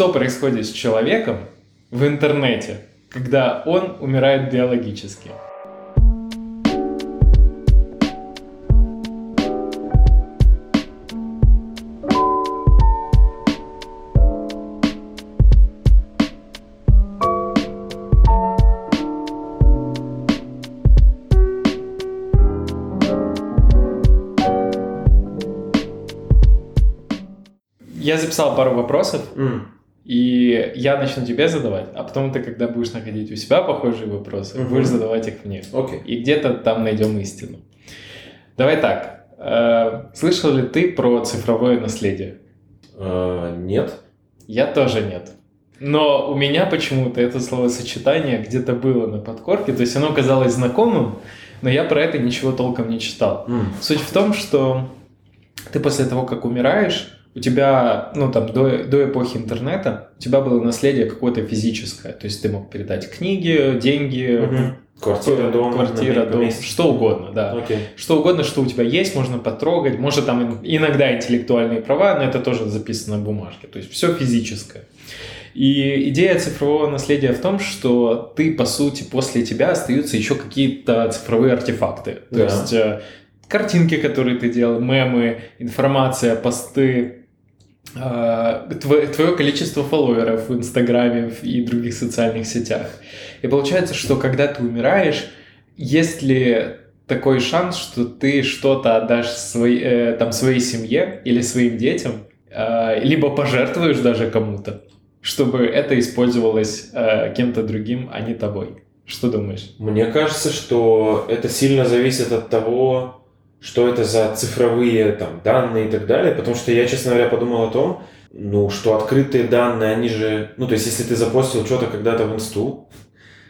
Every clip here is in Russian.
что происходит с человеком в интернете, когда он умирает биологически. Я записал пару вопросов, М. и я начну тебе задавать, а потом ты, когда будешь находить у себя похожие вопросы, Мгм. будешь задавать их мне. Окей. И где-то там найдем истину. Давай так. Э, Слышал ли ты про цифровое наследие? А, нет. Я тоже нет. Но у меня почему-то это словосочетание где-то было на подкорке, то есть оно казалось знакомым, но я про это ничего толком не читал. М. Суть в том, что ты после того, как умираешь, у тебя, ну там, до, до эпохи интернета, у тебя было наследие какое-то физическое. То есть ты мог передать книги, деньги, Мгм. Квартира, дом, квартира, дом, что угодно, да. Окей. Что угодно, что у тебя есть, можно потрогать. Может, там иногда интеллектуальные права, но это тоже записано на бумажке. То есть все физическое. И идея цифрового наследия в том, что ты, по сути, после тебя остаются еще какие-то цифровые артефакты. То Да. есть э, картинки, которые ты делал, мемы, информация, посты, твое количество фолловеров в Инстаграме и других социальных сетях. И получается, что когда ты умираешь, есть ли такой шанс, что ты что-то отдашь своей, э, там, своей семье или своим детям, э, либо пожертвуешь даже кому-то, чтобы это использовалось э, кем-то другим, а не тобой. Что думаешь? Мне кажется, что это сильно зависит от того, что это за цифровые там, данные и так далее, потому что я, честно говоря, подумал о том, ну, что открытые данные, они же... Ну, то есть, если ты запостил что-то когда-то в инсту,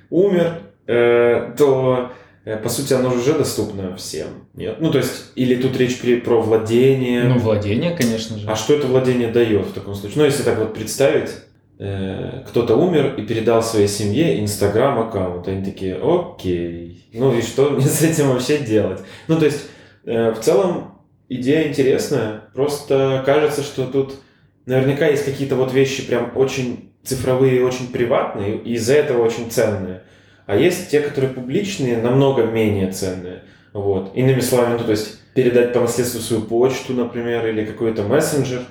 умер, э, то, э, по сути, оно же уже доступно всем, нет? Ну, то есть, или тут речь при- про владение... Ну, владение, конечно же. А что это владение дает в таком случае? Ну, если так вот представить, э, кто-то умер и передал своей семье Инстаграм аккаунт. Они такие, окей, ну и что мне с этим вообще делать? Ну, то есть, в целом, идея интересная, просто кажется, что тут наверняка есть какие-то вот вещи прям очень цифровые, очень приватные, и из-за этого очень ценные. А есть те, которые публичные, намного менее ценные. Вот. Иными словами, ну, то есть передать по наследству свою почту, например, или какой-то мессенджер.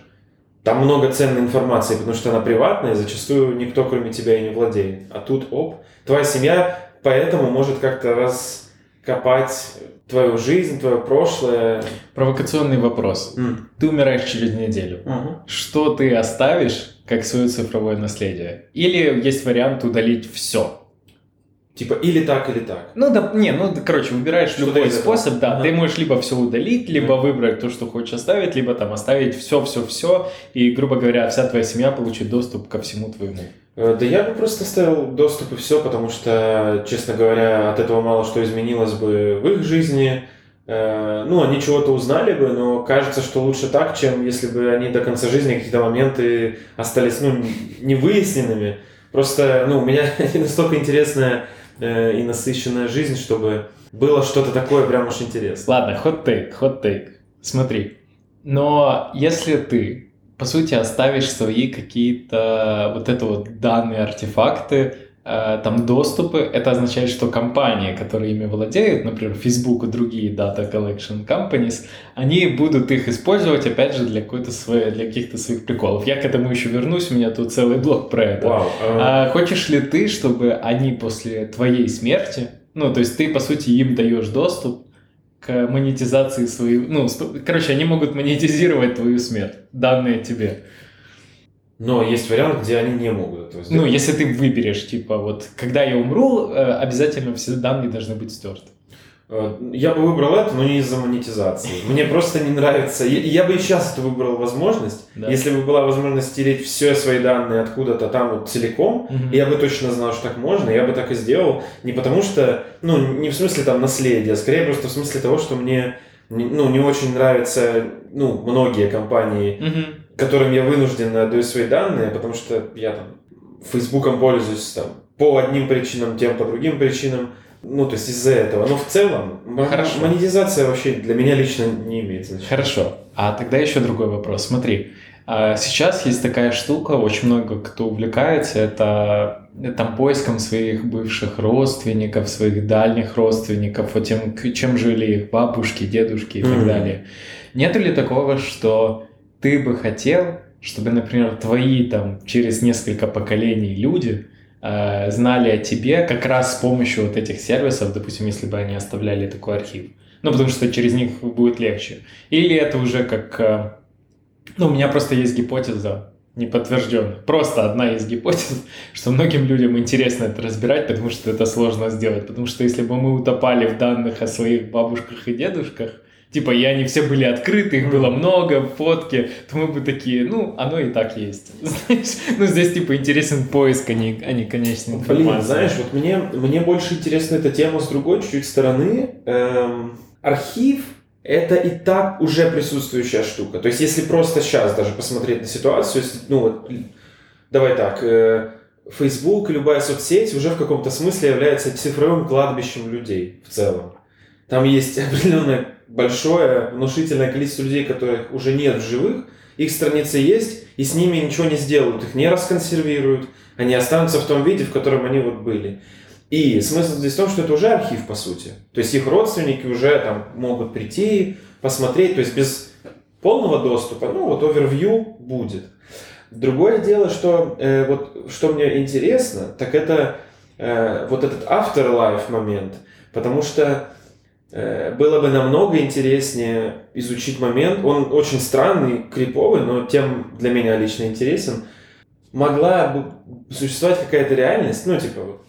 Там много ценной информации, потому что она приватная, и зачастую никто, кроме тебя, и не владеет. А тут, оп, твоя семья поэтому может как-то раскопать твою жизнь, твое прошлое. Провокационный вопрос. М. Ты умираешь через неделю. Мгм. Что ты оставишь как свое цифровое наследие? Или есть вариант удалить все? Типа или так, или так. Ну да, не, ну короче, выбираешь Что-то любой способ, да. Ага. Ты можешь либо все удалить, либо Мгм. выбрать то, что хочешь оставить, либо там оставить все, все, все, и, грубо говоря, вся твоя семья получит доступ ко всему твоему. Э, Да я бы просто оставил доступ и все, потому что, честно говоря, от этого мало что изменилось бы в их жизни. Э, Ну, они чего-то узнали бы, но кажется, что лучше так, чем если бы они до конца жизни какие-то моменты остались, ну, невыясненными. Просто, ну, у меня настолько интересная э, и насыщенная жизнь, чтобы было что-то такое прям уж интересное. Ладно, хот-тейк, хот-тейк. Смотри, но если ты, по сути, оставишь свои какие-то вот это вот данные, артефакты, э, там доступы, это означает, что компании, которые ими владеют, например, Facebook и другие data collection companies, они будут их использовать, опять же, для какой-то своей, для каких-то своих приколов. Я к этому еще вернусь, у меня тут целый блок про это. Вау. э, А хочешь ли ты, чтобы они после твоей смерти, ну, то есть ты, по сути, им даешь доступ к монетизации своей, ну, короче, они могут монетизировать твою смерть, данные тебе. Но есть вариант, где они не могут этого сделать. Ну, если ты выберешь, типа, вот, когда я умру, э, обязательно все данные должны быть стерты. Э, Я бы выбрал это, но не из-за монетизации. Мне просто не нравится. Я, я бы и сейчас это выбрал возможность. Да. Если бы была возможность стереть все свои данные откуда-то там вот целиком, Мгм. я бы точно знал, что так можно, я бы так и сделал. Не потому что, ну, не в смысле там наследия, а скорее просто в смысле того, что мне, не- ну, не очень нравятся, ну, многие компании, Мгм. которым я вынужден отдаю свои данные, потому что я там Фейсбуком пользуюсь там по одним причинам, тем по другим причинам. Ну, то есть из-за этого. Но в целом Хорошо. монетизация вообще для меня лично не имеет значения. Хорошо. А тогда еще другой вопрос. Смотри, А сейчас есть такая штука, очень много кто увлекается, это там поиском своих бывших родственников, своих дальних родственников, вот тем, чем жили их бабушки, дедушки и так mm-hmm. далее. Нет ли такого, что ты бы хотел, чтобы, например, твои там через несколько поколений люди э, знали о тебе как раз с помощью вот этих сервисов, допустим, если бы они оставляли такой архив? Ну, потому что через них будет легче. Или это уже как э, ну, у меня просто есть гипотеза, не подтвержденная. Просто одна из гипотез, что многим людям интересно это разбирать, потому что это сложно сделать. Потому что если бы мы утопали в данных о своих бабушках и дедушках, типа, и они все были открыты, их было много, фотки, то мы бы такие, ну, оно и так есть. Знаешь, ну, здесь, типа, интересен поиск, а не, а не конечная информация. Блин, знаешь, вот мне, мне больше интересна эта тема с другой чуть-чуть стороны. Эм, архив это и так уже присутствующая штука. То есть, если просто сейчас даже посмотреть на ситуацию, если, ну вот, давай так, э, Facebook любая соцсеть уже в каком-то смысле является цифровым кладбищем людей в целом. Там есть определенное большое, внушительное количество людей, которых уже нет в живых, их страницы есть, и с ними ничего не сделают, их не расконсервируют, они останутся в том виде, в котором они вот были. И смысл здесь в том, что это уже архив, по сути. То есть их родственники уже там могут прийти, посмотреть, то есть без полного доступа, ну вот овервью будет. Другое дело, что э, вот что мне интересно, так это э, вот этот afterlife момент, потому что было бы намного интереснее изучить момент, он очень странный, криповый, но тем для меня лично интересен. Могла бы существовать какая-то реальность, ну типа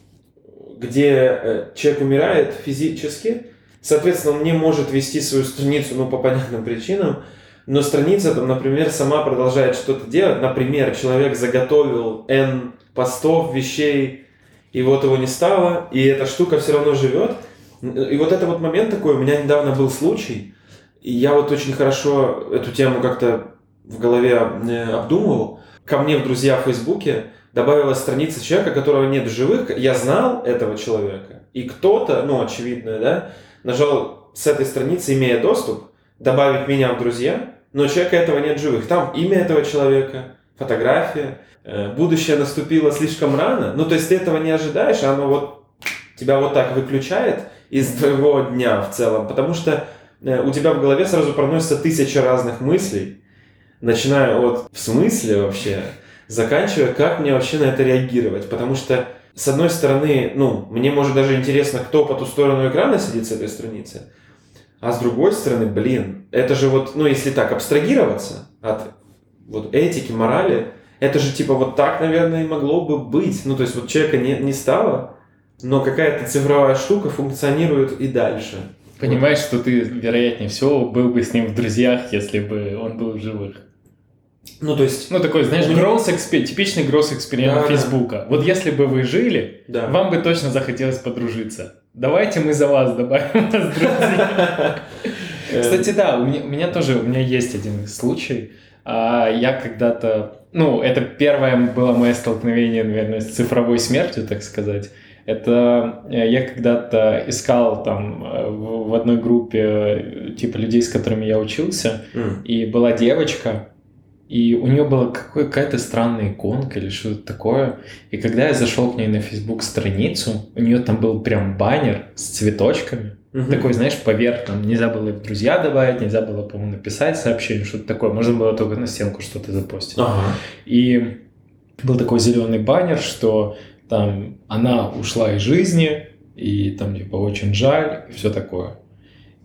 где э, человек умирает физически, соответственно, он не может вести свою страницу, ну, по понятным причинам, но страница, там, например, сама продолжает что-то делать. Например, человек заготовил N постов, вещей, и вот его не стало, и эта штука все равно живет. И вот это вот момент такой, у меня недавно был случай, и я вот очень хорошо эту тему как-то в голове э, обдумывал. Ко мне в друзья в Фейсбуке добавилась страница человека, которого нет в живых. Я знал этого человека. И кто-то, ну, очевидно, да, нажал с этой страницы, имея доступ, добавить меня в друзья, но человека этого нет в живых. Там имя этого человека, фотография. Э, будущее наступило слишком рано. Ну, то есть ты этого не ожидаешь, а оно вот тебя вот так выключает из твоего дня в целом. Потому что э, у тебя в голове сразу проносится тысяча разных мыслей. Начиная от «в смысле вообще?» заканчивая, как мне вообще на это реагировать. Потому что, с одной стороны, ну, мне может даже интересно, кто по ту сторону экрана сидит с этой страницы. А с другой стороны, блин, это же вот, ну, если так абстрагироваться от вот этики, морали, это же типа вот так, наверное, и могло бы быть. Ну, то есть вот человека не, не стало, но какая-то цифровая штука функционирует и дальше. Понимаешь, вот. что ты, вероятнее всего, был бы с ним в друзьях, если бы он был в живых. Ну, то есть... Ну, такой, знаешь, меня... гросс экспер... типичный гросс эксперимент да, Фейсбука. Да. Вот если бы вы жили, да. вам бы точно захотелось подружиться. Давайте мы за вас добавим вас друзья. Кстати, да, у меня, у меня тоже, у меня есть один случай. А, я когда-то, ну, это первое было мое столкновение, наверное, с цифровой смертью, так сказать. Это э, я когда-то искал там э, в одной группе э, типа людей, с которыми я учился, mm. и была девочка, и у нее была какая-то странная иконка или что-то такое. И когда я зашел к ней на Facebook страницу, у нее там был прям баннер с цветочками. Угу. Такой, знаешь, поверх там нельзя было в друзья добавить, нельзя было, по-моему, написать сообщение, что-то такое. Можно было только на стенку что-то запостить. Ага. И был такой зеленый баннер, что там она ушла из жизни, и там типа очень жаль, и все такое.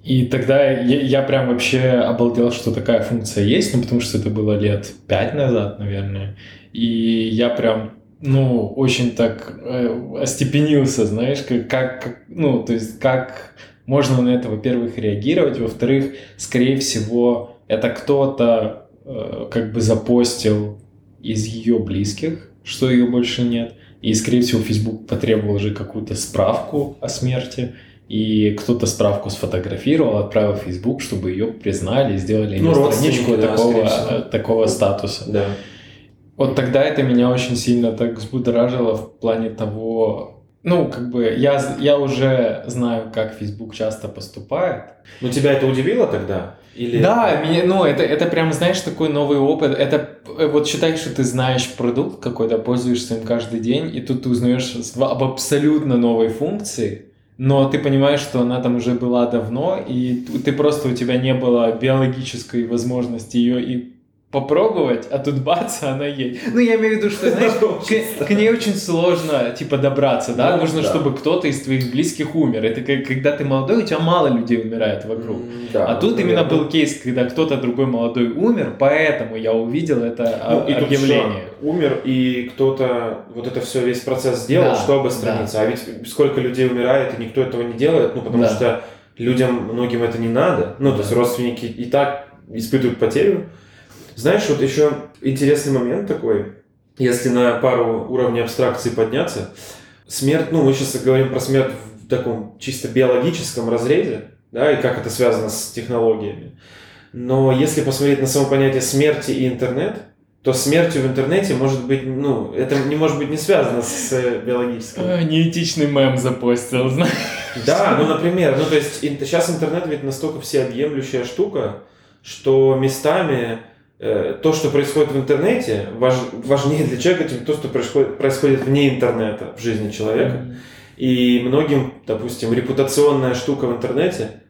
И тогда я, я прям вообще обалдел, что такая функция есть, ну, потому что это было лет пять назад, наверное. И я прям, ну, очень так э, остепенился, знаешь, как, как, ну, то есть как можно на это, во-первых, реагировать, во-вторых, скорее всего, это кто-то э, как бы запостил из ее близких, что ее больше нет, и, скорее всего, Facebook потребовал уже какую-то справку о смерти, и кто-то справку сфотографировал, отправил в Facebook, чтобы ее признали, сделали ну, страничку да, такого, такого статуса. Да. Вот тогда это меня очень сильно так взбудоражило в плане того, ну, как бы, я, я уже знаю, как Facebook часто поступает. Но тебя это удивило тогда? Или... Да, меня, ну это, это прям, знаешь, такой новый опыт. Это э, вот считай, что ты знаешь продукт какой-то, пользуешься им каждый день, и тут ты узнаешь об абсолютно новой функции, но ты понимаешь, что она там уже была давно, и ты просто у тебя не было биологической возможности ее и попробовать, а тут бац, она есть. Ну, я имею в виду, что, знаешь, к, к ней очень сложно, типа, добраться, да? Ну, Нужно, да. чтобы кто-то из твоих близких умер. Это как, когда ты молодой, у тебя мало людей умирает вокруг. Да, а тут именно был кейс, когда кто-то другой молодой умер, поэтому я увидел это ну, и объявление. Тут умер, и кто-то вот это все, весь процесс сделал, да, чтобы страница. Да. А ведь сколько людей умирает, и никто этого не делает, ну, потому да. что людям, многим это не надо. Ну, да. то есть родственники и так испытывают потерю, знаешь, вот еще интересный момент такой, если на пару уровней абстракции подняться, смерть, ну, мы сейчас говорим про смерть в таком чисто биологическом разрезе, да, и как это связано с технологиями. Но если посмотреть на само понятие смерти и интернет, то смертью в интернете может быть, ну, это не может быть не связано с биологическим. А, неэтичный мем запостил, знаешь. Да, ну, например, ну, то есть сейчас интернет ведь настолько всеобъемлющая штука, что местами Э, то, что происходит в интернете, важ, важнее для человека, чем то, что происходит, происходит вне интернета в жизни человека. Mm-hmm. И многим, допустим, репутационная штука в интернете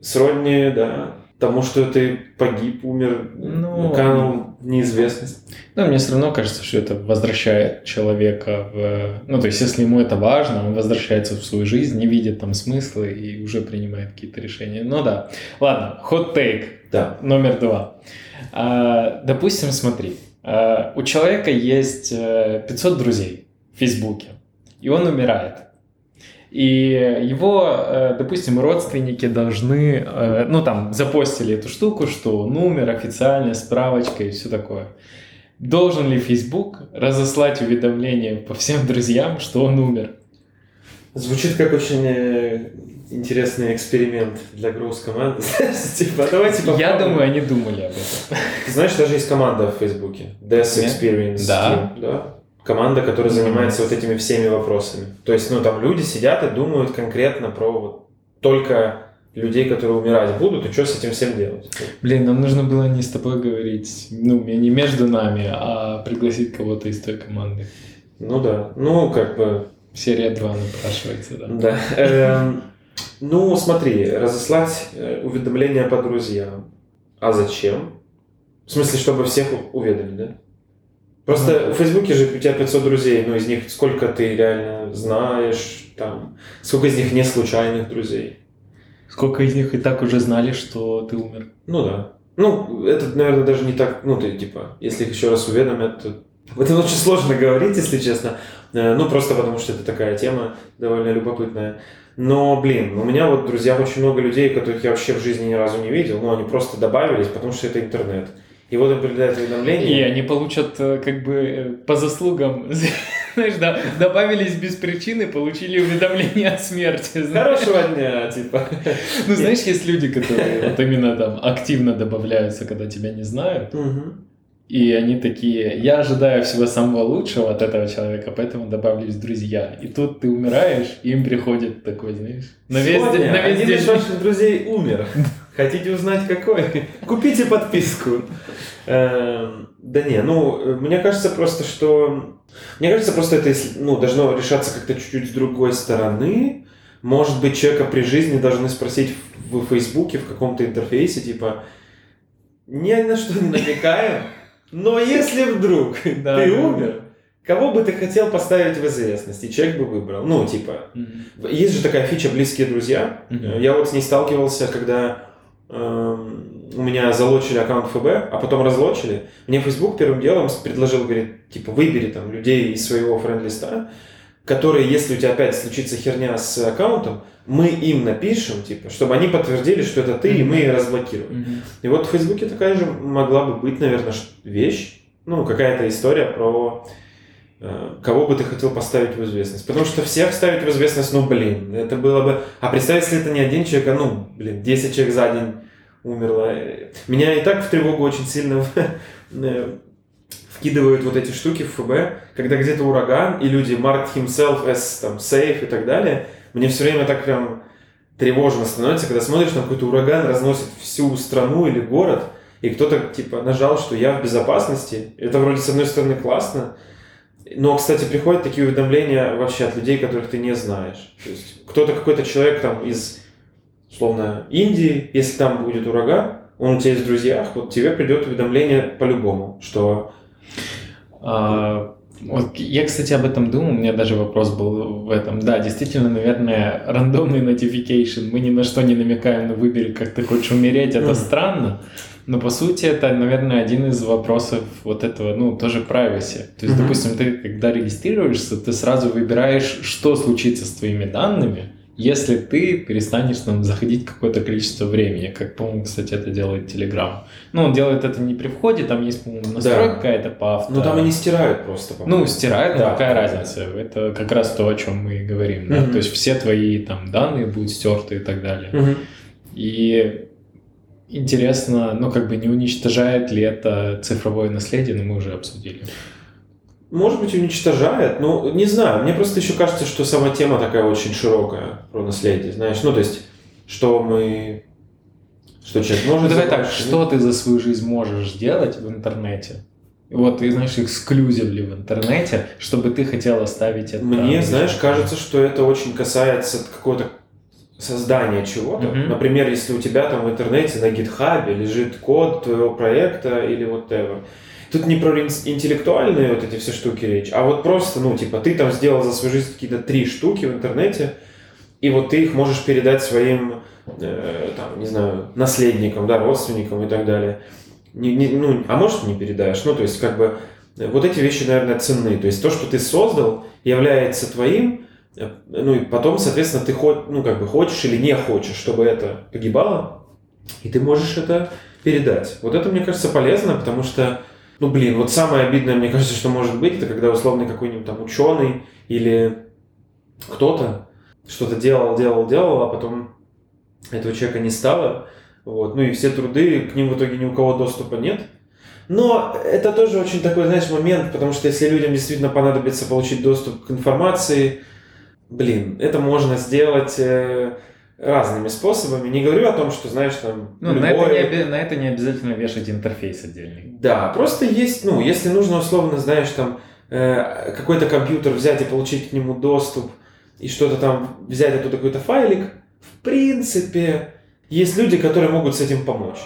сродни, да, тому, что ты погиб, умер, ну, канул в неизвестность. Ну, мне все равно кажется, что это возвращает человека в... Ну, то есть, если ему это важно, он возвращается в свою жизнь, не видит там смысла и уже принимает какие-то решения. Ну да. Ладно, hot take да. номер два. Допустим, смотри, а, у человека есть 500 э, друзей в Фейсбуке, и он умирает. И его, э, допустим, родственники должны, э, ну там, запостили эту штуку, что он умер официально, справочка и все такое. Должен ли Facebook разослать уведомление по всем друзьям, что он умер? Звучит как очень интересный эксперимент для Growth команды. типа, давайте попробуем. Я думаю, они думали об этом. Ты знаешь, даже есть команда в Фейсбуке. Death Experience да. Team. Да. Команда, которая занимается вот этими всеми вопросами. То есть, ну, там люди сидят и думают конкретно про вот только людей, которые умирать будут, и что с этим всем делать? Блин, нам нужно было не с тобой говорить, ну, не между нами, а пригласить кого-то из той команды. Ну да, ну как бы... Серия 2 напрашивается, да. Да. Ну, смотри, разослать э, уведомления по друзьям. А зачем? В смысле, чтобы всех уведомить, да? Просто mm-hmm. в Фейсбуке же у тебя 500 друзей, но из них сколько ты реально знаешь, там, сколько из них не случайных друзей. Сколько из них и так уже знали, что ты умер. Ну да. Ну, это, наверное, даже не так, ну, ты, типа, если их еще раз уведомят, то... Это очень сложно говорить, если честно. Э, ну, просто потому что это такая тема довольно любопытная. Но, блин, у меня вот, друзья, очень много людей, которых я вообще в жизни ни разу не видел, но они просто добавились, потому что это интернет. И вот им прилетает уведомление. И они получат э, как бы э, по заслугам, знаешь, да, добавились без причины, получили уведомление о смерти. Знаешь. Хорошего дня, типа. Ну, знаешь, есть люди, которые вот именно там активно добавляются, когда тебя не знают. Угу. И они такие, я ожидаю всего самого лучшего от этого человека, поэтому добавлюсь друзья. И тут ты умираешь, и им приходит такой, знаешь, на весь день. На весь один день. из ваших друзей умер. Хотите узнать какой? Купите подписку. Эм, да не, ну, мне кажется просто, что... Мне кажется, просто это ну, должно решаться как-то чуть-чуть с другой стороны. Может быть, человека при жизни должны спросить в Фейсбуке, в каком-то интерфейсе, типа, ни на что не намекаем, но если вдруг да, ты да, умер, кого бы ты хотел поставить в известность, и человек бы выбрал. Ну, типа, mm-hmm. есть же такая фича «близкие друзья». Mm-hmm. Я вот с ней сталкивался, когда э, у меня залочили аккаунт ФБ, а потом разлочили. Мне Facebook первым делом предложил, говорит, типа, выбери там людей из своего френд-листа, которые, если у тебя опять случится херня с аккаунтом, мы им напишем, типа, чтобы они подтвердили, что это ты, mm-hmm. и мы разблокируем. Mm-hmm. И вот в Фейсбуке такая же могла бы быть, наверное, вещь, ну, какая-то история про э, кого бы ты хотел поставить в известность. Потому что всех ставить в известность, ну, блин, это было бы... А представь, если это не один человек, а, ну, блин, 10 человек за день умерло. Меня и так в тревогу очень сильно э, вкидывают вот эти штуки в ФБ, когда где-то ураган, и люди mark himself as там, safe и так далее – мне все время так прям тревожно становится, когда смотришь, там какой-то ураган разносит всю страну или город, и кто-то типа нажал, что я в безопасности. Это вроде с одной стороны классно, но, кстати, приходят такие уведомления вообще от людей, которых ты не знаешь. То есть кто-то, какой-то человек там из, условно, Индии, если там будет ураган, он у тебя есть в друзьях, вот тебе придет уведомление по-любому, что... А, вот я, кстати, об этом думал, у меня даже вопрос был в этом. Да, действительно, наверное, рандомный notification, мы ни на что не намекаем, но выбери, как ты хочешь умереть, это странно. Но по сути это, наверное, один из вопросов вот этого, ну, тоже privacy. То есть, mm-hmm. допустим, ты когда регистрируешься, ты сразу выбираешь, что случится с твоими данными, если ты перестанешь там заходить какое-то количество времени, как, по-моему, кстати, это делает Telegram. Ну, он делает это не при входе, там есть, по-моему, настройка да. какая-то по авто. Ну, там они стирают просто. По-моему. Ну, стирают, да, но какая да, разница? Да. Это как раз то, о чем мы и говорим, да? То есть все твои там данные будут стерты и так далее. Угу. И интересно, ну, как бы не уничтожает ли это цифровое наследие, но мы уже обсудили. Может быть, уничтожает, но не знаю. Мне просто еще кажется, что сама тема такая очень широкая про наследие, знаешь. Ну, то есть, что мы... Что человек может... Ну, давай так, что ты за свою жизнь можешь сделать в интернете? Вот, ты, знаешь, эксклюзивли в интернете, чтобы ты хотел оставить это. Мне, знаешь, кажется, что это очень касается какого-то создания чего-то. Mm-hmm. Например, если у тебя там в интернете на гитхабе лежит код твоего проекта или вот whatever. Тут не про интеллектуальные вот эти все штуки речь, а вот просто, ну, типа, ты там сделал за свою жизнь какие-то три штуки в интернете, и вот ты их можешь передать своим, э, там, не знаю, наследникам, да, родственникам и так далее. Не, не, ну, а может, не передаешь. Ну, то есть, как бы, вот эти вещи, наверное, ценны. То есть, то, что ты создал, является твоим, Э, ну и потом, соответственно, ты хоть, ну, как бы хочешь или не хочешь, чтобы это погибало, и ты можешь это передать. Вот это, мне кажется, полезно, потому что, ну, блин, вот самое обидное, мне кажется, что может быть, это когда условный какой-нибудь там ученый или кто-то что-то делал, делал, делал, а потом этого человека не стало, вот, ну и все труды, к ним в итоге ни у кого доступа нет. Но это тоже очень такой, знаешь, момент, потому что если людям действительно понадобится получить доступ к информации, блин, это можно сделать э, разными способами. Не говорю о том, что, знаешь, там... Ну, любое... на, это не, на это не обязательно вешать интерфейс отдельный. Да, просто есть, ну, если нужно, условно, знаешь, там, э, какой-то компьютер взять и получить к нему доступ, и что-то там взять оттуда какой-то файлик, в принципе, есть люди, которые могут с этим помочь.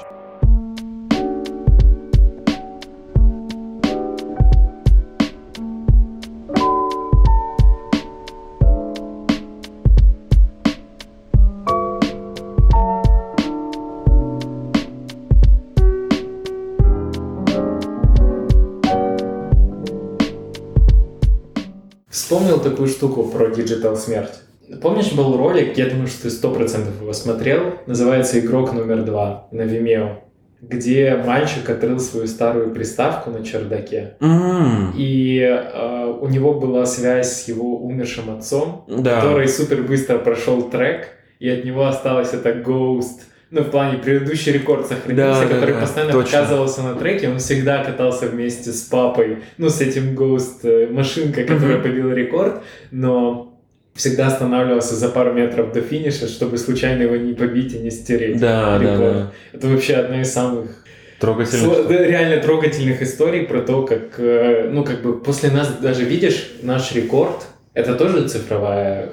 Вспомнил такую штуку про digital смерть. Помнишь, был ролик, я думаю, что ты сто процентов его смотрел, называется «Игрок номер два» на Vimeo, где мальчик открыл свою старую приставку на чердаке, mm. и э, у него была связь с его умершим отцом, да. который супер быстро прошел трек, и от него осталось это Ghost — ну, в плане предыдущий рекорд сохранился, да, который да, постоянно точно. показывался на треке, он всегда катался вместе с папой, ну, с этим Ghost э, машинкой, которая mm-hmm. побила рекорд, но всегда останавливался за пару метров до финиша, чтобы случайно его не побить и не стереть. Да, рекорд. да, да. Это вообще одна из самых Трогательных. Реально трогательных историй про то, как, э, ну, как бы после нас даже видишь наш рекорд, это тоже цифровая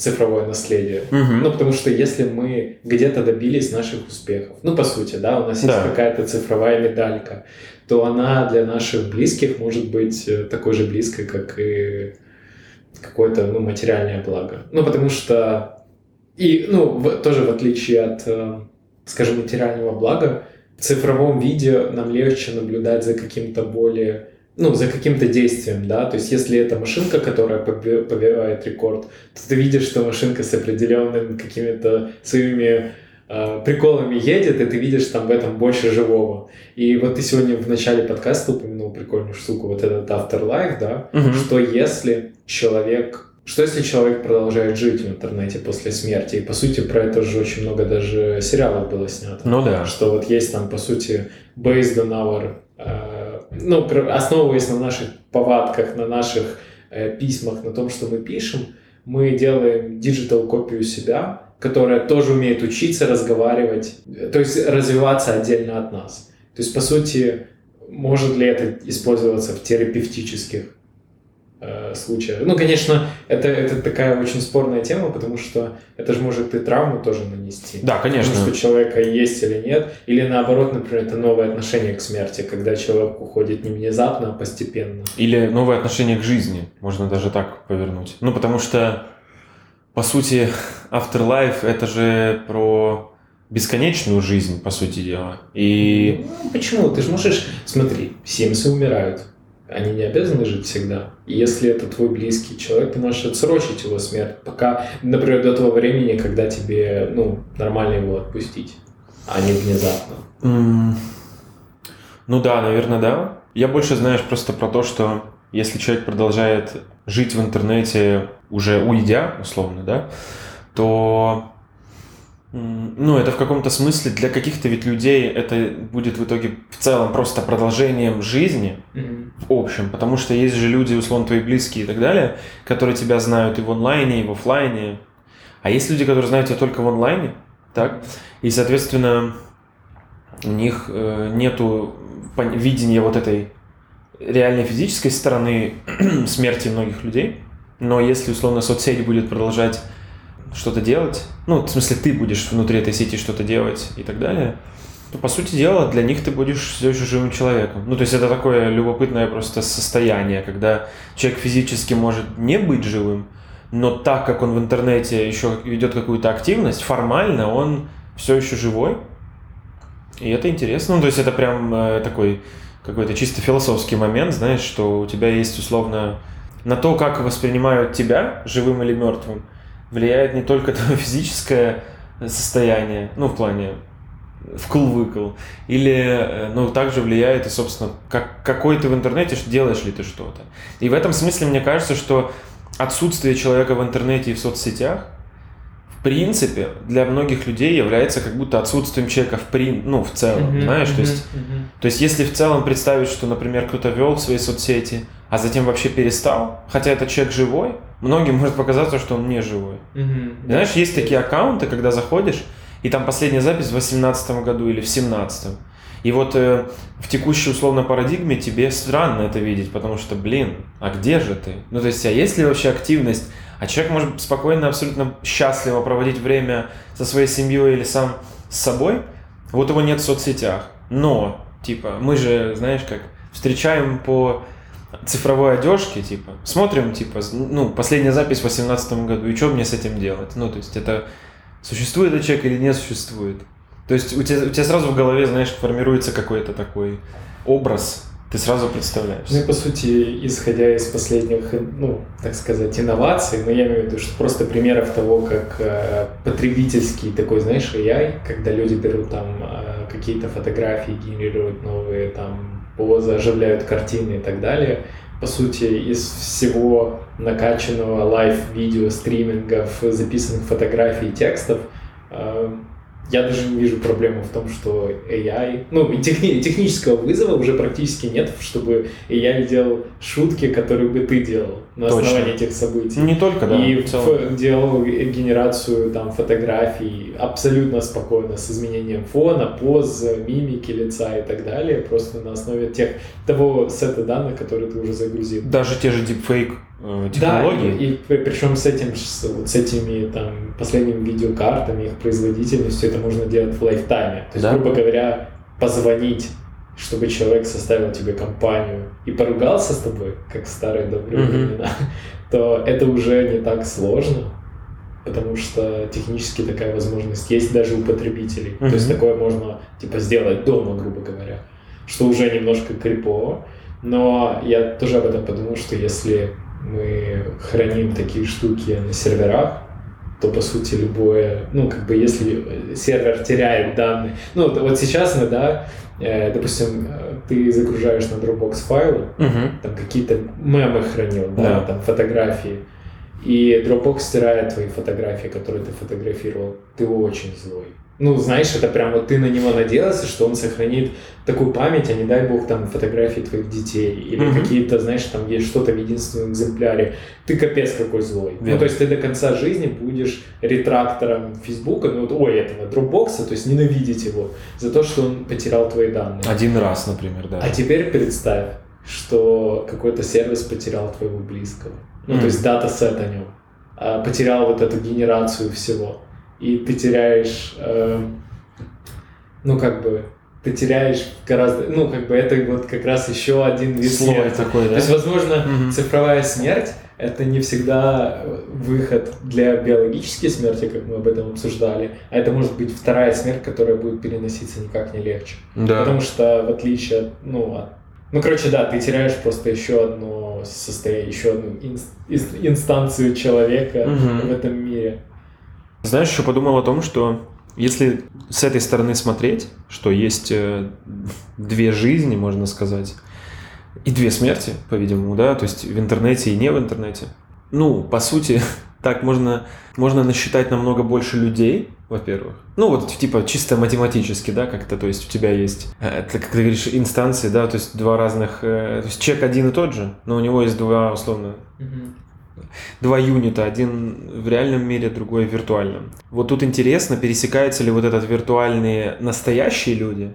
цифровое наследие. Угу. Ну, потому что если мы где-то добились наших успехов, ну, по сути, да, у нас да. есть какая-то цифровая медалька, то она для наших близких может быть э, такой же близкой, как и какое-то, ну, материальное благо. Ну, потому что и, ну, в, тоже в отличие от, э, скажем, материального блага, в цифровом виде нам легче наблюдать за каким-то более ну, за каким-то действием, да, то есть если это машинка, которая побивает рекорд, то ты видишь, что машинка с определенными какими-то своими э, приколами едет, и ты видишь там в этом больше живого. И вот ты сегодня в начале подкаста упомянул прикольную штуку, вот этот afterlife, да, угу. что если человек что если человек продолжает жить в интернете после смерти? И по сути про это же очень много даже сериалов было снято. Ну да. Что вот есть там по сути based on our э, ну, основываясь на наших повадках, на наших э, письмах, на том, что мы пишем, мы делаем digital копию себя, которая тоже умеет учиться, разговаривать, то есть развиваться отдельно от нас. То есть, по сути, может ли это использоваться в терапевтических э, случаях? Ну, конечно, это, это такая очень спорная тема, потому что это же может и травму тоже нанести. Да, конечно. Потому что у человека есть или нет. Или наоборот, например, это новое отношение к смерти, когда человек уходит не внезапно, а постепенно. Или новое отношение к жизни, можно даже так повернуть. Ну, потому что, по сути, Afterlife — это же про бесконечную жизнь, по сути дела. И... Ну, почему? Ты же можешь... Смотри, Симсы умирают. Они не обязаны жить всегда. И если это твой близкий человек, ты можешь отсрочить его смерть, пока, например, до того времени, когда тебе, ну, нормально его отпустить, а не внезапно. Mm. Ну да, наверное, да. Я больше, знаешь, просто про то, что если человек продолжает жить в интернете, уже уйдя, условно, да, то ну, это в каком-то смысле для каких-то ведь людей это будет в итоге в целом просто продолжением жизни mm-hmm. в общем, потому что есть же люди, условно, твои близкие и так далее, которые тебя знают и в онлайне, и в офлайне, а есть люди, которые знают тебя только в онлайне, так, и, соответственно, у них э, нету видения вот этой реальной физической стороны смерти многих людей, но если, условно, соцсеть будет продолжать что-то делать, ну, в смысле, ты будешь внутри этой сети что-то делать и так далее, то, по сути дела, для них ты будешь все еще живым человеком. Ну, то есть это такое любопытное просто состояние, когда человек физически может не быть живым, но так как он в интернете еще ведет какую-то активность, формально он все еще живой. И это интересно. Ну, то есть это прям э, такой какой-то чисто философский момент, знаешь, что у тебя есть условно на то, как воспринимают тебя, живым или мертвым, влияет не только твое физическое состояние, ну, в плане вкл-выкл, или, ну, также влияет и, собственно, как, какой ты в интернете, делаешь ли ты что-то. И в этом смысле мне кажется, что отсутствие человека в интернете и в соцсетях в принципе, для многих людей является как будто отсутствием человека в прин, ну, в целом, mm-hmm, знаешь, mm-hmm, то есть, mm-hmm. то есть, если в целом представить, что, например, кто-то вел свои соцсети, а затем вообще перестал, хотя этот человек живой, многим может показаться, что он не живой. Mm-hmm. Знаешь, есть такие аккаунты, когда заходишь, и там последняя запись в 18 году или в 17 и вот э, в текущей условно парадигме тебе странно это видеть, потому что, блин, а где же ты? Ну, то есть, а есть ли вообще активность а человек может спокойно, абсолютно счастливо проводить время со своей семьей или сам с собой. Вот его нет в соцсетях. Но, типа, мы же, знаешь, как встречаем по цифровой одежке, типа, смотрим, типа, ну, последняя запись в 2018 году, и что мне с этим делать? Ну, то есть это существует этот человек или не существует? То есть у тебя, у тебя сразу в голове, знаешь, формируется какой-то такой образ ты сразу представляешь. Ну и по сути, исходя из последних, ну, так сказать, инноваций, но я имею в виду, что просто примеров того, как э, потребительский такой, знаешь, AI, когда люди берут там э, какие-то фотографии, генерируют новые там позы, оживляют картины и так далее. По сути, из всего накачанного лайв-видео, стримингов, записанных фотографий и текстов, э, я даже не вижу проблемы в том, что AI, ну, техни, технического вызова уже практически нет, чтобы AI делал шутки, которые бы ты делал на Точно. основании этих событий. Не только, да. И в, делал генерацию там фотографий абсолютно спокойно с изменением фона, поз, мимики лица и так далее, просто на основе тех того сета данных, которые ты уже загрузил. Даже те же deepfake Э, технологии. Да, и, и причем с этим, с, вот с этими там последними видеокартами, их производительностью, это можно делать в лайфтайме. То есть, да? грубо говоря, позвонить, чтобы человек составил тебе компанию и поругался с тобой, как в старые добрые mm-hmm. времена, то это уже не так сложно, потому что технически такая возможность есть даже у потребителей. Mm-hmm. То есть такое можно типа сделать дома, грубо говоря, что уже немножко крипово. Но я тоже об этом подумал, что если мы храним такие штуки на серверах, то по сути любое, ну как бы если сервер теряет данные, ну вот сейчас мы, да, э, допустим, ты загружаешь на Dropbox файлы, угу. там какие-то мемы хранил, да, да, там фотографии, и Dropbox стирает твои фотографии, которые ты фотографировал, ты очень злой. Ну, знаешь, это прям вот ты на него надеялся, что он сохранит такую память, а не дай бог там фотографии твоих детей или Мгм. какие-то, знаешь, там есть что-то в единственном экземпляре. Ты капец какой злой. Ну, Верно. то есть ты до конца жизни будешь ретрактором Фейсбука, ну, вот, ой, этого Dropbox, то есть ненавидеть его за то, что он потерял твои данные. Один раз, например, да. А теперь представь, что какой-то сервис потерял твоего близкого. Ну, Мгм. то есть датасет о нем. А, Потерял вот эту генерацию всего. И ты теряешь, э, ну, как бы, ты теряешь гораздо, ну, как бы, это вот как раз еще один вид Слой смерти. такой, То да? есть, возможно, Мгм. цифровая смерть это не всегда выход для биологической смерти, как мы об этом обсуждали, а это может быть вторая смерть, которая будет переноситься никак не легче. Да. Потому что в отличие от, ну, от- ну, короче, да, ты теряешь просто еще одно состояние, еще одну инс- инс- инстанцию человека Мгм. в этом мире. Знаешь, еще подумал о том, что если с этой стороны смотреть, что есть э, две жизни, можно сказать, и две смерти, по-видимому, да, то есть в интернете и не в интернете. Ну, по сути, так можно, можно насчитать намного больше людей, во-первых. Ну, вот, типа, чисто математически, да, как-то, то есть у тебя есть, э, это, как ты говоришь, инстанции, да, то есть два разных, э, то есть чек один и тот же, но у него есть два, условно, два юнита, один в реальном мире, другой в виртуальном. Вот тут интересно, пересекаются ли вот этот виртуальные настоящие люди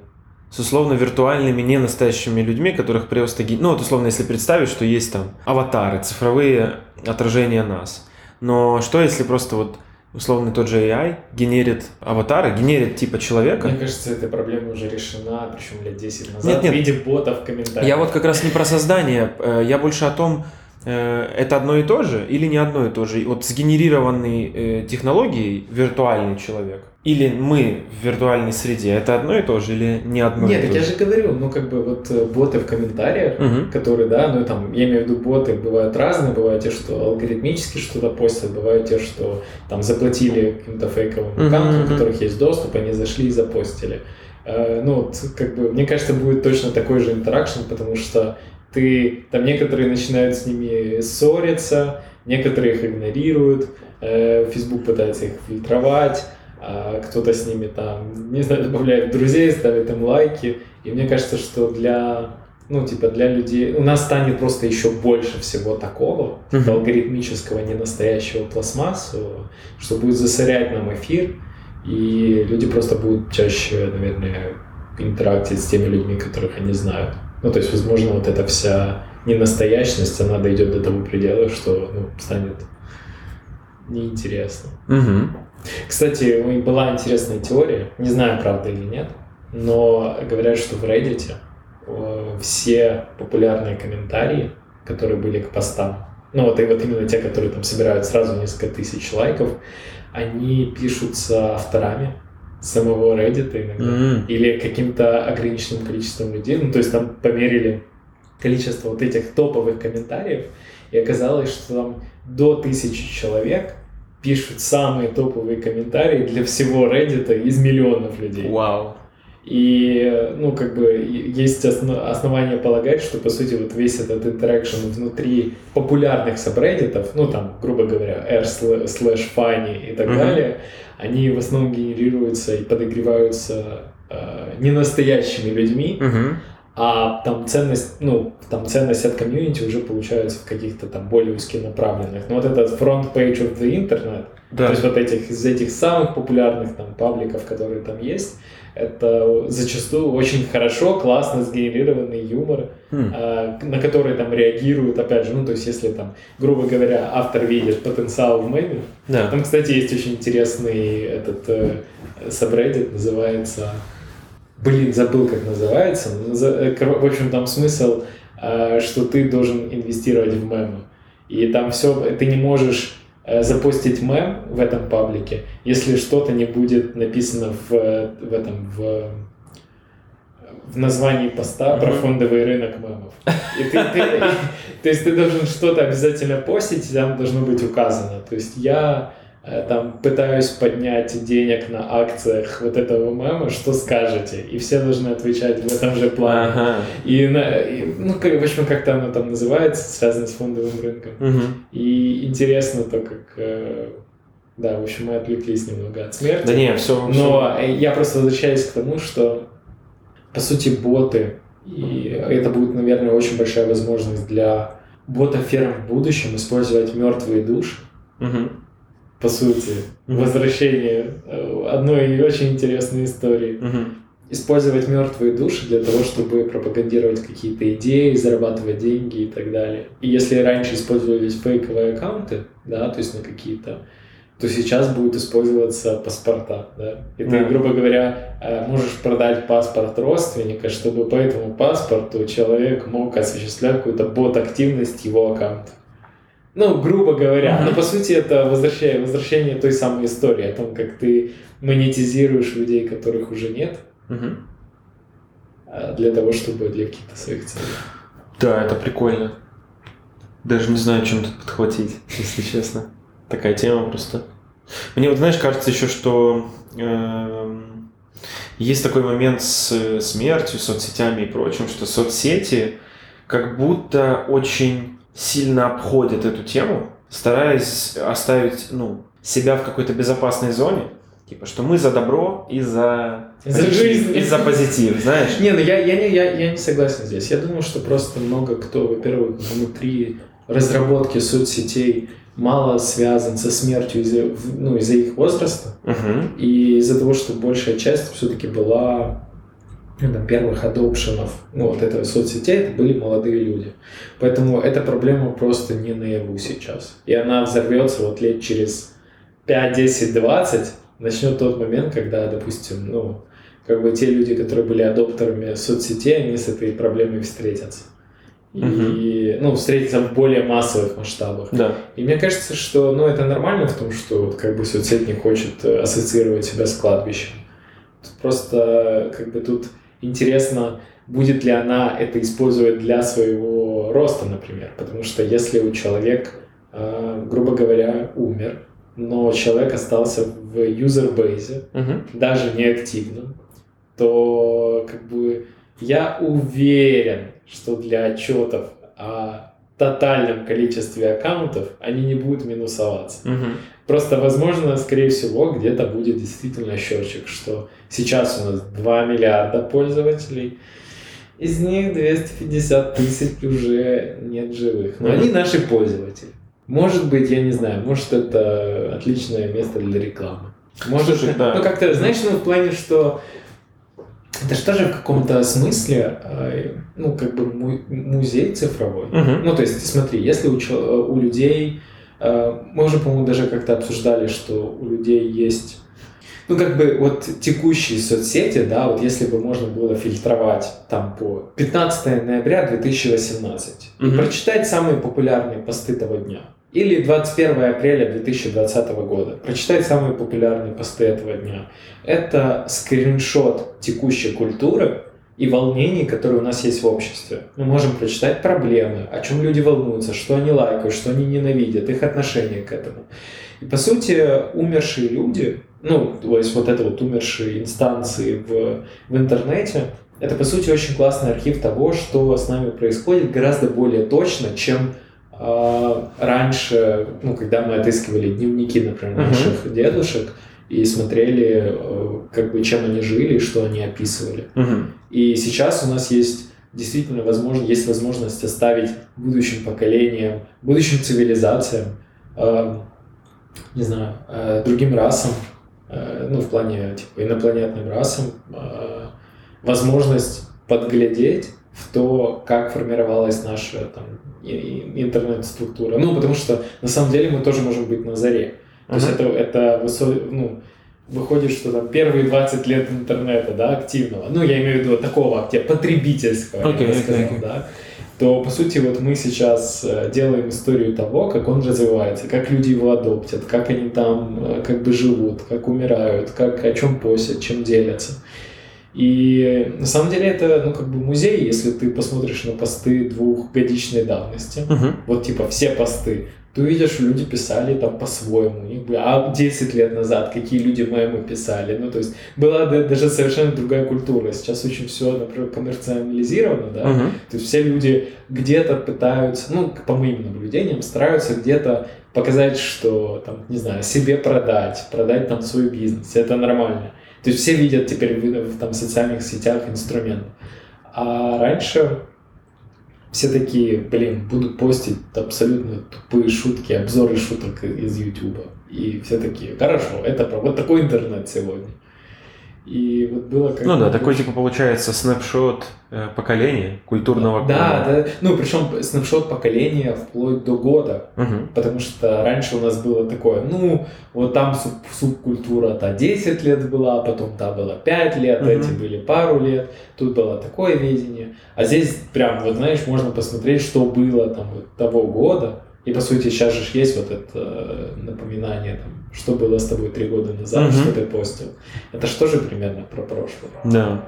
с условно виртуальными не настоящими людьми, которых просто... Ну, вот условно, если представить, что есть там аватары, цифровые отражения нас. Но что если просто вот условно тот же AI генерит аватара, генерит типа человека? Мне кажется, эта проблема уже решена, причем лет 10 назад, Нет, нет. в виде ботов в комментариях. Я вот как раз не про создание, э, я больше о том, это одно и то же или не одно и то же. Вот сгенерированный э, технологией виртуальный человек или мы в виртуальной среде, это одно и то же или не одно Нет, и так то я же? же говорю, ну как бы вот э, боты в комментариях, Мгм. которые, да, ну там, я имею в виду боты, бывают разные, бывают те, что алгоритмически что-то постят, бывают те, что там заплатили каким-то фейковым аккаунтам, у мгм. которых есть доступ, они зашли и запостили. Э, Ну, как бы, мне кажется, будет точно такой же интеракшн, потому что ты, там некоторые начинают с ними ссориться, некоторые их игнорируют, э, Facebook пытается их фильтровать, а кто-то с ними там, не знаю, добавляет друзей, ставит им лайки. И мне кажется, что для, ну, типа, для людей, у нас станет просто еще больше всего такого, типа, Мгм. алгоритмического, ненастоящего пластмассового, что будет засорять нам эфир, и люди просто будут чаще, наверное, интерактить с теми людьми, которых они знают. Ну, то есть, возможно, вот эта вся ненастоящность, она дойдет до того предела, что ну, станет неинтересно. Мгм. Кстати, была интересная теория, не знаю, правда или нет, но говорят, что в Reddit э, все популярные комментарии, которые были к постам, ну вот и вот именно те, которые там собирают сразу несколько тысяч лайков, они пишутся авторами самого Reddit иногда М. или каким-то ограниченным количеством людей. Ну, то есть там померили количество вот этих топовых комментариев, и оказалось, что там до тысячи человек пишут самые топовые комментарии для всего Reddit из миллионов людей. Вау. И, ну, как бы, есть осно- основания полагать, что, по сути, вот весь этот интеракшн внутри популярных сабреддитов, ну, там, грубо говоря, r slash funny и так Мгм. далее, они в основном генерируются и подогреваются э, не настоящими людьми, Мгм. а там ценность, ну, там ценность от комьюнити уже получается в каких-то там более узконаправленных. Но вот этот front page of the internet, Да. то есть вот этих, из этих самых популярных там пабликов, которые там есть, это зачастую очень хорошо, классно сгенерированный юмор, М. а, на который там реагируют, опять же, ну, то есть если там, грубо говоря, автор видит потенциал в меме, Да. там, кстати, есть очень интересный этот э, subreddit, называется... Блин, забыл, как называется. Э, В общем, там смысл, э, что ты должен инвестировать в мемы. И там все, ты не можешь э, запостить мем в этом паблике, если что-то не будет написано в, в этом, в, в названии поста про фондовый рынок мемов. И ты, ты- то есть ты должен что-то обязательно постить, и там должно быть указано. То есть я э, там пытаюсь поднять денег на акциях вот этого мема, что скажете? И все должны отвечать в этом же плане. Ага. И, на- и, ну, как, в общем, как-то оно там называется, связано с фондовым рынком. Мгм. И интересно то, как, э, Да, в общем, мы отвлеклись немного от смерти. Да не, все. Но э, я просто возвращаюсь к тому, что, по сути, боты, и это будет, наверное, очень большая возможность для бота-ферм в будущем использовать мертвые души. Угу. По сути, возвращение э, одной очень интересной истории. Угу. Использовать мертвые души для того, чтобы пропагандировать какие-то идеи, зарабатывать деньги и так далее. И если раньше использовались фейковые аккаунты, да, то есть на какие-то, то сейчас будут использоваться паспорта, да. И ты, Да. грубо говоря, э, можешь продать паспорт родственника, чтобы по этому паспорту человек мог осуществлять какую-то бот-активность его аккаунта. Ну, грубо говоря. Но по сути это возвращение, возвращение той самой истории о том, как ты монетизируешь людей, которых уже нет, Угу. для того, чтобы для каких-то своих целей. Да, это прикольно. Даже не знаю, чем тут подхватить, если честно. Такая тема просто. Мне вот, знаешь, кажется еще, что эм, есть такой момент с смертью, соцсетями и прочим, что соцсети как будто очень сильно обходят эту тему, стараясь оставить ну, себя в какой-то безопасной зоне. Типа, что мы за добро и за, За жизнь. И за позитив, знаешь? Не, ну я, я, не, я, я не согласен здесь. Я думаю, что просто много кто, во-первых, внутри разработки соцсетей мало связан со смертью из-за ну, из-за их возраста. Мгм. И из-за того, что большая часть все-таки была там, первых адопшенов ну, вот этого соцсетей, это были молодые люди. Поэтому эта проблема просто не наяву сейчас. И она взорвется вот лет через 5, 10, 20, начнет тот момент, когда, допустим, ну, как бы те люди, которые были адоптерами соцсетей, они с этой проблемой встретятся. И, ну, встретятся в более массовых масштабах. Да. И мне кажется, что ну, это нормально в том, что вот, как бы соцсеть не хочет э, ассоциировать себя с кладбищем. Тут Просто как бы тут интересно, будет ли она это использовать для своего роста, например. Потому что если у человека, э, грубо говоря, умер, но человек остался в юзербейзе, Мгм. даже неактивным, то как бы я уверен, что для отчетов о тотальном количестве аккаунтов они не будут минусоваться. Мгм. Просто, возможно, скорее всего, где-то будет действительно счетчик, что сейчас у нас 2 миллиарда пользователей, из них 250 тысяч уже нет живых. Но они наши пользователи. Может быть, я не знаю, может это отличное место для рекламы. Может, Слушай, да. ну как-то, знаешь, ну в плане, что это же тоже в каком-то смысле, э, ну как бы му- музей цифровой. Мгм. Ну, то есть, смотри, если у, у людей, мы уже, по-моему, даже как-то обсуждали, что у людей есть, ну, как бы вот текущие соцсети, да, вот если бы можно было фильтровать там по 15 ноября 2018 и Мгм. прочитать самые популярные посты того дня. Или 21 апреля 2020 года. Прочитать самые популярные посты этого дня. Это скриншот текущей культуры и волнений, которые у нас есть в обществе. Мы можем прочитать проблемы, о чем люди волнуются, что они лайкают, что они ненавидят, их отношение к этому. И по сути, умершие люди, ну, то есть вот это вот умершие инстанции в, в интернете, это по сути очень классный архив того, что с нами происходит гораздо более точно, чем а, раньше, ну, когда мы отыскивали дневники, например, наших дедушек и смотрели, э, как бы, чем они жили и что они описывали. Мгм. И сейчас у нас есть действительно возможно, есть возможность оставить будущим поколениям, будущим цивилизациям, э, не знаю, э, другим расам, э, ну, в плане типа инопланетным расам, э, возможность подглядеть в то, как формировалась наша там, интернет-структура. Ну, потому что на самом деле мы тоже можем быть на заре. То есть это, это высо- ну, выходит, что там первые 20 лет интернета, да, активного, ну, я имею в виду такого, где потребительского, я Окей, бы сказал, окей. да, то, по сути, вот мы сейчас э, делаем историю того, как он развивается, как люди его адоптят, как они там э, как бы живут, как умирают, как о чем постят, чем делятся. И на самом деле это, ну, как бы музей, если ты посмотришь на посты двухгодичной давности, Мгм. вот типа все посты ты увидишь, люди писали там по-своему. А 10 лет назад какие люди мемы писали. Ну, то есть была даже совершенно другая культура. Сейчас очень все, например, коммерциализировано, да. Мгм. То есть все люди где-то пытаются, ну, по моим наблюдениям, стараются где-то показать, что, там, не знаю, себе продать, продать там свой бизнес. Это нормально. То есть все видят теперь в, в там, социальных сетях инструмент. А раньше все такие, блин, буду постить абсолютно тупые шутки, обзоры шуток из Ютуба. И все такие, хорошо, это вот такой интернет сегодня. И вот было как Ну да, такой типа получается снапшот э, поколения, культурного Да, кода. да. Ну, причем снапшот поколения вплоть до года. Мгм. Потому что раньше у нас было такое, ну, вот там суб- субкультура-то 10 лет была, потом та была 5 лет, Мгм. эти были пару лет, тут было такое видение. А здесь прям, вот знаешь, можно посмотреть, что было там вот того года. И по сути сейчас же есть вот это э, напоминание, там, что было с тобой три года назад, Мгм. что ты постил. Это что же примерно про прошлое. Да.